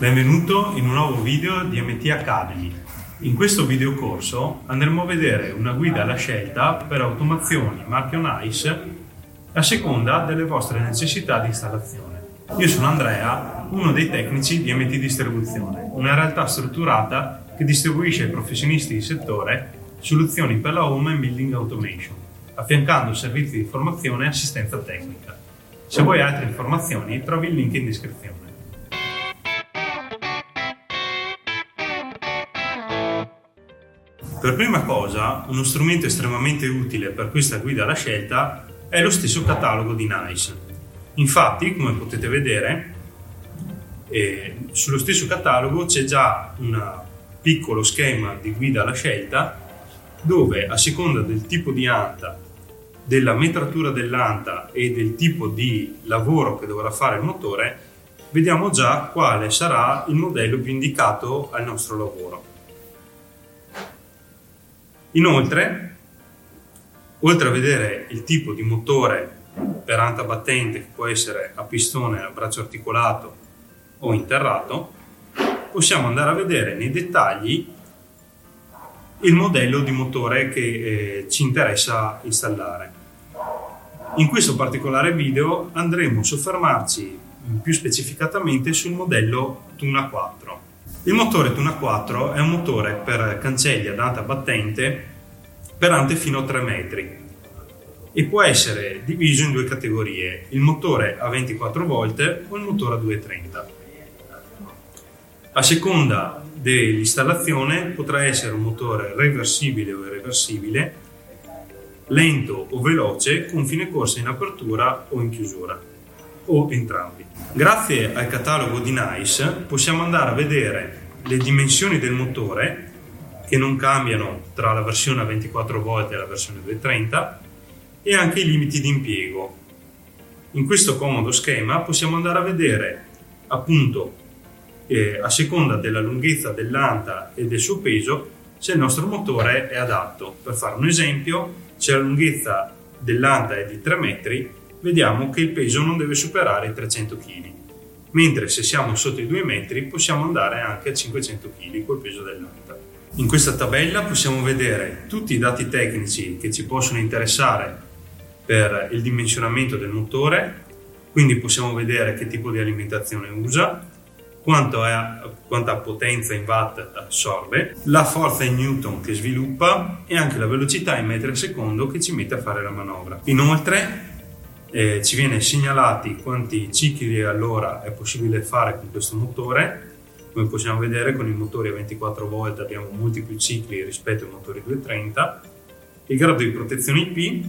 Benvenuto in un nuovo video di MT Academy. In questo videocorso andremo a vedere una guida alla scelta per automazioni marchio NICE a seconda delle vostre necessità di installazione. Io sono Andrea, uno dei tecnici di MT Distribuzione, una realtà strutturata che distribuisce ai professionisti di settore soluzioni per la home and building automation, affiancando servizi di formazione e assistenza tecnica. Se vuoi altre informazioni trovi il link in descrizione. Per prima cosa, uno strumento estremamente utile per questa guida alla scelta è lo stesso catalogo di NICE. Infatti, come potete vedere, eh, sullo stesso catalogo c'è già un piccolo schema di guida alla scelta dove a seconda del tipo di anta, della metratura dell'anta e del tipo di lavoro che dovrà fare il motore, vediamo già quale sarà il modello più indicato al nostro lavoro. Inoltre, oltre a vedere il tipo di motore per anta battente che può essere a pistone, a braccio articolato o interrato, possiamo andare a vedere nei dettagli il modello di motore che eh, ci interessa installare. In questo particolare video andremo a soffermarci più specificatamente sul modello Tuna 4. Il motore Tuna 4 è un motore per cancelli ad alta battente per ante fino a 3 metri e può essere diviso in due categorie, il motore a 24 volt o il motore a 230. A seconda dell'installazione potrà essere un motore reversibile o irreversibile, lento o veloce, con fine corsa in apertura o in chiusura, o entrambi. Grazie al catalogo di NICE possiamo andare a vedere le dimensioni del motore che non cambiano tra la versione a 24 volt e la versione 230 e anche i limiti di impiego. In questo comodo schema possiamo andare a vedere appunto eh, a seconda della lunghezza dell'anta e del suo peso se il nostro motore è adatto. Per fare un esempio, se la lunghezza dell'anta è di 3 metri, vediamo che il peso non deve superare i 300 kg, mentre se siamo sotto i 2 metri possiamo andare anche a 500 kg col peso dell'anta. In questa tabella possiamo vedere tutti i dati tecnici che ci possono interessare per il dimensionamento del motore, quindi possiamo vedere che tipo di alimentazione usa, quanto è, quanta potenza in watt assorbe, la forza in newton che sviluppa e anche la velocità in metri al secondo che ci mette a fare la manovra. Inoltre eh, ci viene segnalati quanti cicli all'ora è possibile fare con questo motore. Come possiamo vedere con i motori a 24 volt abbiamo molti più cicli rispetto ai motori 230, il grado di protezione IP,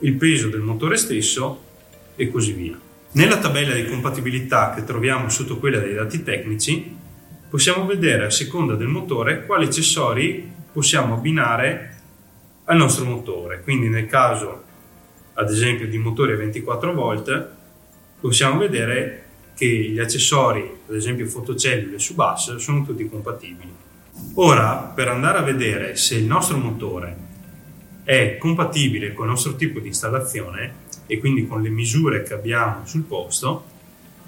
il peso del motore stesso e così via. Nella tabella di compatibilità che troviamo sotto quella dei dati tecnici, possiamo vedere a seconda del motore quali accessori possiamo abbinare al nostro motore. Quindi nel caso, ad esempio, di motori a 24 volt, possiamo vedere che gli accessori, ad esempio fotocellule su bus, sono tutti compatibili. Ora, per andare a vedere se il nostro motore è compatibile con il nostro tipo di installazione, e quindi con le misure che abbiamo sul posto,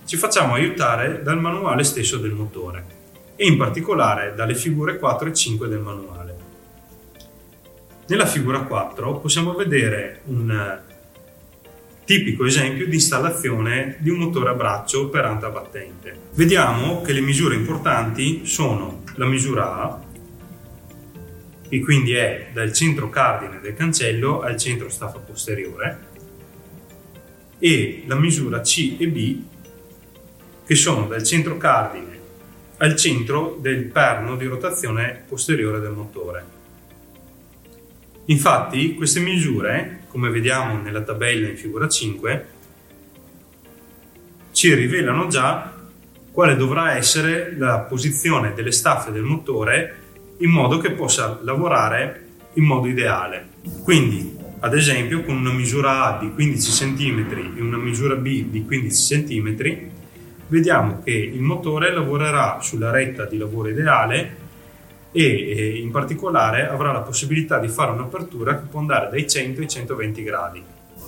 ci facciamo aiutare dal manuale stesso del motore e in particolare dalle figure 4 e 5 del manuale. Nella figura 4 possiamo vedere un tipico esempio di installazione di un motore a braccio per anta battente. Vediamo che le misure importanti sono la misura A, che quindi è dal centro cardine del cancello al centro staffa posteriore, e la misura C e B che sono dal centro cardine al centro del perno di rotazione posteriore del motore. Infatti queste misure, come vediamo nella tabella in figura 5, ci rivelano già quale dovrà essere la posizione delle staffe del motore in modo che possa lavorare in modo ideale. Quindi ad esempio con una misura A di 15 cm e una misura B di 15 cm, vediamo che il motore lavorerà sulla retta di lavoro ideale e in particolare avrà la possibilità di fare un'apertura che può andare dai 100 ai 120 gradi.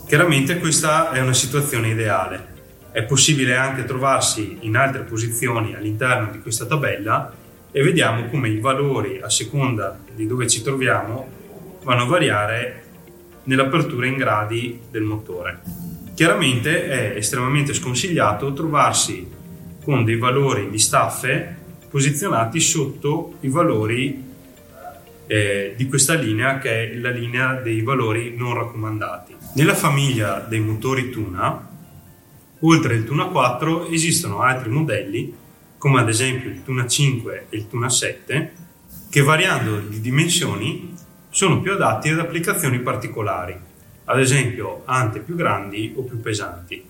Chiaramente questa è una situazione ideale. È possibile anche trovarsi in altre posizioni all'interno di questa tabella e vediamo come i valori a seconda di dove ci troviamo vanno a variare nell'apertura in gradi del motore. Chiaramente è estremamente sconsigliato trovarsi con dei valori di staffe posizionati sotto i valori eh, di questa linea che è la linea dei valori non raccomandati. Nella famiglia dei motori Tuna, oltre il Tuna 4 esistono altri modelli come ad esempio il Tuna 5 e il Tuna 7 che variando di dimensioni sono più adatti ad applicazioni particolari, ad esempio ante più grandi o più pesanti.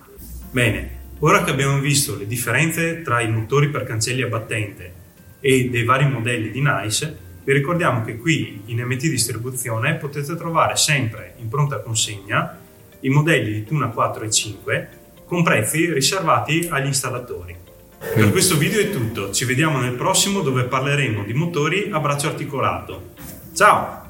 Bene, ora che abbiamo visto le differenze tra i motori per cancelli a battente e dei vari modelli di NICE, vi ricordiamo che qui in MT Distribuzione potete trovare sempre in pronta consegna i modelli di Tuna 4 e 5 con prezzi riservati agli installatori. Per questo video è tutto, ci vediamo nel prossimo dove parleremo di motori a braccio articolato. Ciao!